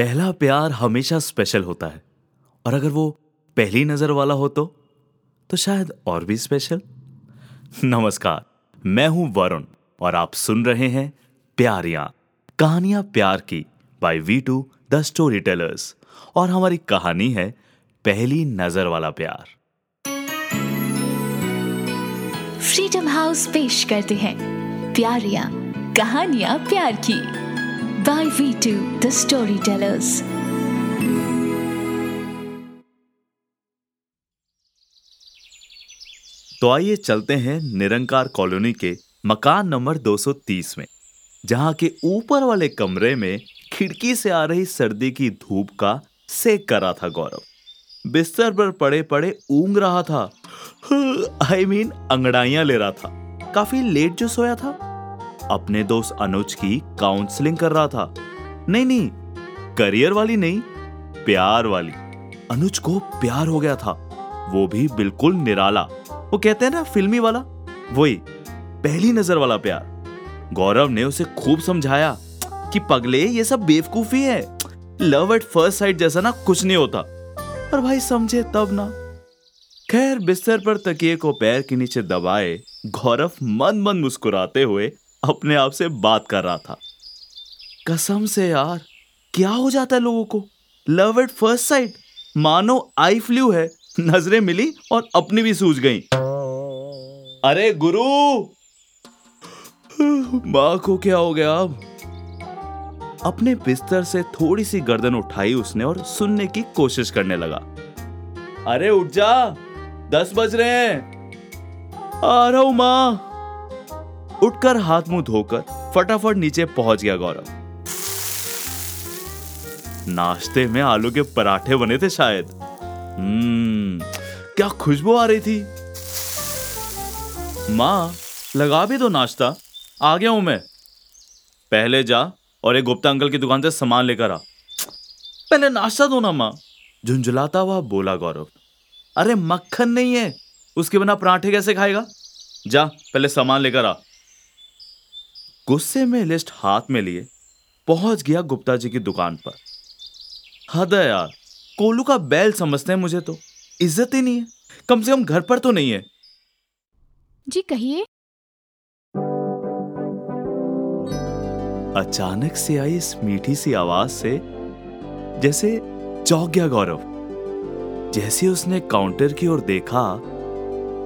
पहला प्यार हमेशा स्पेशल होता है। और अगर वो पहली नज़र वाला हो तो? तो शायद और भी स्पेशल नमस्कार, मैं हूँ वरुण और आप सुन रहे हैं प्यारियाँ, कहानियाँ प्यार की by we two the story tellers और हमारी कहानी है पहली नज़र वाला प्यार। फ्रीडम हाउस पेश करते हैं। प्यारियाँ, कहानियाँ प्यार की। टू द स्टोरी टेलर्स तो आइए चलते हैं निरंकार कॉलोनी के मकान नंबर 230 में जहाँ के ऊपर वाले कमरे में खिड़की से आ रही सर्दी की धूप का सेक कर रहा था गौरव। बिस्तर पर पड़े पड़े ऊंग रहा था। आई मीन mean, अंगड़ाइयाँ ले रहा था। काफ़ी लेट जो सोया था। अपने दोस्त अनुज की काउंसलिंग कर रहा था। नहीं नहीं करियर वाली नहीं, प्यार वाली। अनुज को प्यार हो गया था। वो भी बिल्कुल निराला। वो कहते हैं ना, फिल्मी वाला? वही, पहली नज़र वाला प्यार। गौरव ने उसे खूब समझाया कि पगले ये सब बेवकूफ़ी है। लव एट फ़र्स्ट साइट जैसा ना कुछ नहीं होता। पर भाई समझे तब ना। खैर, बिस्तर पर तकिए को पैर के नीचे दबाए, गौरव मन मन मुस्कुराते हुए अपने आप से बात कर रहा था। कसम से यार, क्या हो जाता है लोगों को? लव एट फ़र्स्ट साइट मानो आई फ्लू है, नज़रें मिली और अपनी भी सूझ गई। अरे गुरु! माँ को क्या हो गया अब? अपने बिस्तर से थोड़ी सी गर्दन उठाई उसने और सुनने की कोशिश करने लगा। अरे उठ जा, दस बज रहे हैं। आ रहा हूँ माँ। उठकर हाथ मुँह धोकर फटाफट नीचे पहुँच गया गौरव। नाश्ते में आलू के पराठे बने थे शायद। हम्म क्या खुशबू आ रही थी? माँ, लगा भी दो नाश्ता। आ गया हूँ मैं। पहले जा और एक गुप्ता अंकल की दुकान से सामान लेकर आ। पहले नाश्ता दो ना माँ। झुंझुलाता हुआ बोला गौरव। अरे मक्खन नहीं है, उसके बिना पराठे कैसे खाएगा? जा, पहले सामान लेकर आ। गुस्से में लिस्ट हाथ में लिए पहुँच गया गुप्ता जी की दुकान पर। हद है यार कोलू का बैल समझते हैं मुझे तो। इज़्ज़त ही नहीं है। कम से कम घर पर तो नहीं है। जी कहिए। अचानक से आई इस मीठी सी आवाज़ से जैसे चौंक गया गौरव। जैसे उसने काउंटर की ओर देखा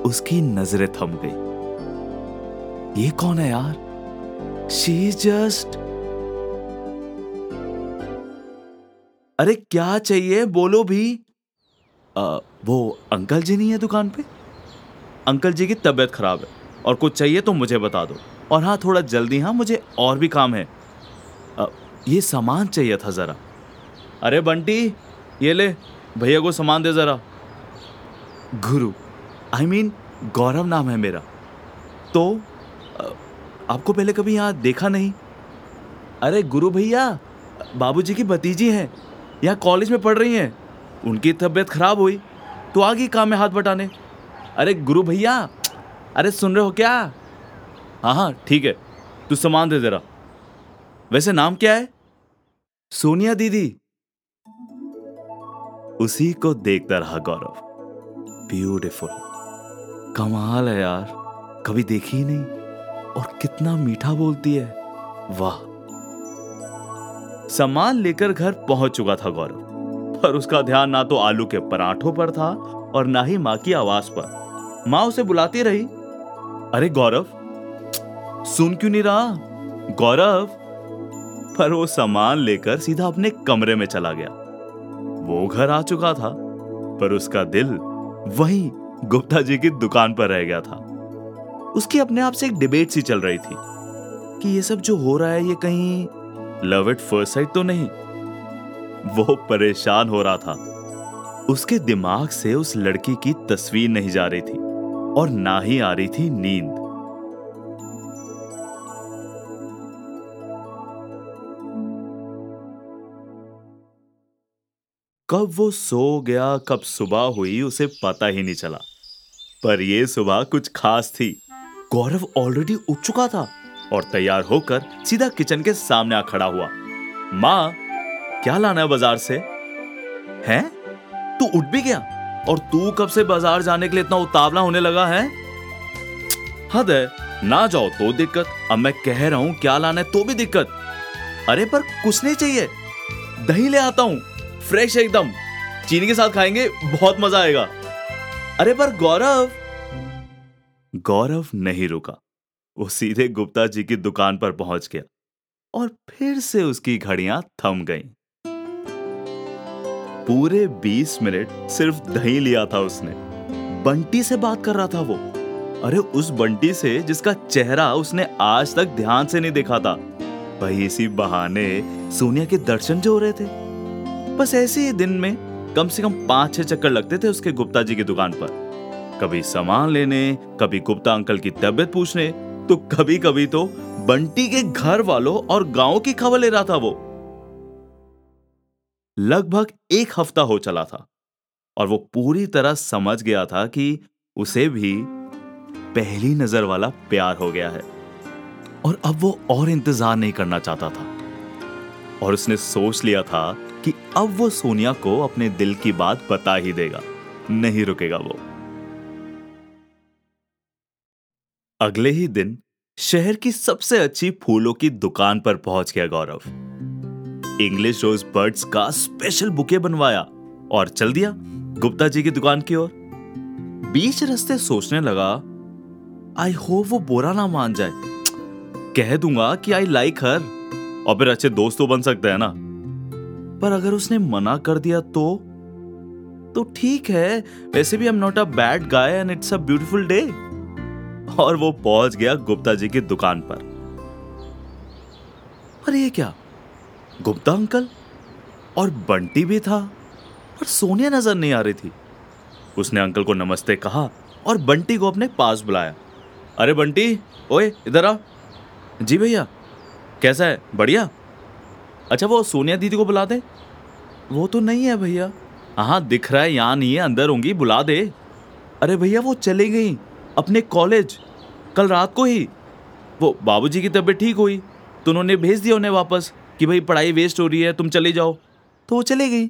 उसकी नज़रें थम गई। ये कौन है यार? शी जस्ट अरे क्या चाहिए? बोलो भी। आ, वो अंकल जी नहीं है दुकान पे? अंकल जी की तबीयत खराब है और कुछ चाहिए तो मुझे बता दो। और हाँ थोड़ा जल्दी हाँ मुझे और भी काम है। आ, ये सामान चाहिए था ज़रा। अरे बंटी ये ले भैया को सामान दे ज़रा। गुरु I I mean mean, Gaurav नाम है मेरा। तो आपको पहले कभी यहाँ देखा नहीं? अरे गुरु भैया, बाबूजी की भतीजी हैं, यहाँ कॉलेज में पढ़ रही हैं, उनकी तबीयत खराब हुई तो आ गई काम में हाथ बटाने। अरे गुरु भैया, अरे सुन रहे हो क्या? हाँ हाँ ठीक है, तू सामान दे जरा। वैसे नाम क्या है? सोनिया दीदी। उसी को देखता रहा गौरव। ब्यूटिफुल। कमाल है यार, कभी देखी ही नहीं। और कितना मीठा बोलती है। वाह। सामान लेकर घर पहुँच चुका था गौरव, पर उसका ध्यान ना तो आलू के पराठों पर था और ना ही माँ की आवाज़ पर। माँ उसे बुलाती रही। अरे गौरव, सुन क्यों नहीं रहा? गौरव। पर वो सामान लेकर सीधा अपने कमरे में चला गया। वो घर आ चुका था, पर उसका दिल वहीं गुप्ता जी की दुकान पर रह गया था। उसकी अपने आप से एक डिबेट सी चल रही थी कि ये सब जो हो रहा है, ये कहीं लव एट फ़र्स्ट साइट तो नहीं। वो परेशान हो रहा था। उसके दिमाग से उस लड़की की तस्वीर नहीं जा रही थी और ना ही आ रही थी नींद। कब वो सो गया, कब सुबह हुई, उसे पता ही नहीं चला। पर यह सुबह कुछ खास थी। गौरव ऑलरेडी उठ चुका था और तैयार होकर सीधा किचन के सामने आ खड़ा हुआ। माँ, क्या लाना है बाज़ार से? हैं? तू उठ भी गया? और तू कब से बाज़ार जाने के लिए इतना उतावला होने लगा है? हद है, ना जाओ तो दिक्कत। अब मैं कह रहा हूँ, क्या लाना है तो भी दिक्कत। अरे, पर कुछ नहीं चाहिए। दही ले आता हूँ फ्रेश एकदम। चीनी के साथ खाएँगे, बहुत मज़ा आएगा। अरे, पर गौरव गौरव नहीं रुका। वो सीधे गुप्ता जी की दुकान पर पहुँच गया और फिर से उसकी घड़ियाँ थम गईं। पूरे 20 मिनट सिर्फ़ दही लिया था उसने। बंटी से बात कर रहा था वो। अरे, उस बंटी से जिसका चेहरा उसने आज तक ध्यान से नहीं देखा था। भाई, इसी बहाने सोनिया के दर्शन जो हो रहे थे। बस ऐसे ही दिन में कम से कम पाँच छह चक्कर लगते थे उसके गुप्ता जी की दुकान पर। कभी सामान लेने, कभी गुप्ता अंकल की तबियत पूछने तो कभी कभी तो बंटी के घर वालों और गाँव की खबर ले रहा था वो। लगभग एक हफ़्ता हो चला था और वो पूरी तरह समझ गया था कि उसे भी पहली नज़र वाला प्यार हो गया है और अब वो और इंतज़ार नहीं करना चाहता था। और उसने सोच लिया था कि अब वो सोनिया को अपने दिल की बात बता ही देगा, नहीं रुकेगा वो। अगले ही दिन शहर की सबसे अच्छी फूलों की दुकान पर पहुँच गया गौरव। इंग्लिश रोज बर्ड्स का स्पेशल बुके बनवाया और चल दिया गुप्ता जी की दुकान की ओर। बीच रास्ते सोचने लगा, आई होप वो बुरा ना मान जाए। कह दूँगा कि आई लाइक हर और फिर अच्छे दोस्त तो बन सकते हैं ना। पर अगर उसने मना कर दिया तो? तो ठीक है, वैसे भी I am not a bad guy and it's a beautiful day और वो पहुँच गया गुप्ता जी की दुकान पर। पर ये क्या? गुप्ता अंकल? और बंटी भी था, पर सोनिया नज़र नहीं आ रही थी। उसने अंकल को नमस्ते कहा और बंटी को अपने पास बुलाया। अरे बंटी, ओए, इधर आ। जी भैया, कैसा है? बढ़िया? अच्छा वो सोनिया दीदी को बुला दे। वो तो नहीं है भैया। हाँ दिख रहा है, यहाँ नहीं है, अंदर होंगी, बुला दे। अरे भैया, वो चली गई। अपने कॉलेज, कल रात को ही। वो बाबूजी की तबीयत ठीक हुई तो उन्होंने भेज दिया उन्हें वापस कि भाई पढ़ाई वेस्ट हो रही है, तुम चले जाओ। तो वो चले गई।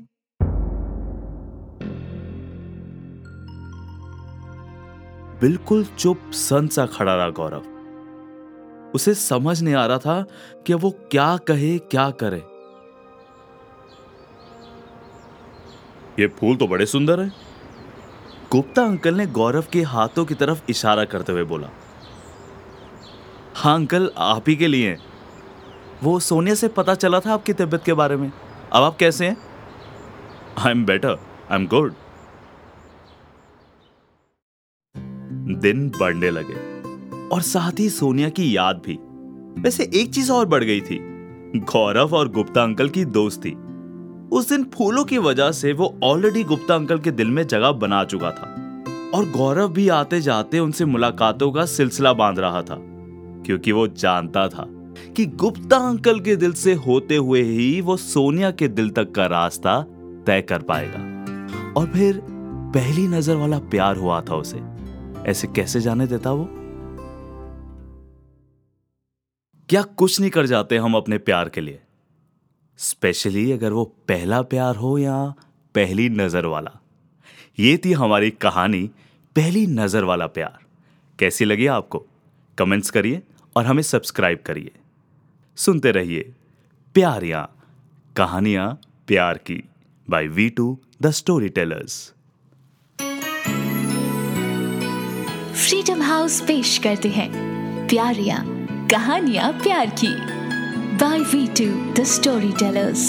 बिल्कुल चुप सन सा खड़ा रहा गौरव। उसे समझ नहीं आ रहा था कि वो क्या कहे, क्या करे। ये फूल तो बड़े सुंदर है। गुप्ता अंकल ने गौरव के हाथों की तरफ़ इशारा करते हुए बोला हाँ अंकल, आप ही के लिए। वो सोनिया से पता चला था आपकी तबीयत के बारे में। अब आप कैसे हैं? I am better I am good दिन बढ़ने लगे, और साथ ही सोनिया की याद भी। वैसे एक चीज़ और बढ़ गई थी। गौरव और गुप्ता अंकल की दोस्ती। उस दिन फूलों की वजह से वो ऑलरेडी गुप्ता अंकल के दिल में जगह बना चुका था। और गौरव भी आते जाते उनसे मुलाकातों का सिलसिला बाँध रहा था, क्योंकि वो जानता था कि गुप्ता अंकल के दिल से होते हुए ही वो सोनिया के दिल तक का रास्ता तय कर पाएगा। और फिर पहली नज़र वाला प्यार हुआ था उसे। ऐसे कैसे जाने देता वो? क्या कुछ नहीं कर जाते हम अपने प्यार के लिए। स्पेशली अगर वो पहला प्यार हो या पहली नज़र वाला। ये थी हमारी कहानी, पहली नज़र वाला प्यार। कैसी लगी आपको? कमेंट्स करिए और हमें सब्सक्राइब करिए। सुनते रहिए प्यारियाँ, कहानियाँ प्यार की by we two the story tellers freedom house पेश करते हैं। प्यारियाँ, कहानियाँ प्यार की। By we two the story tellers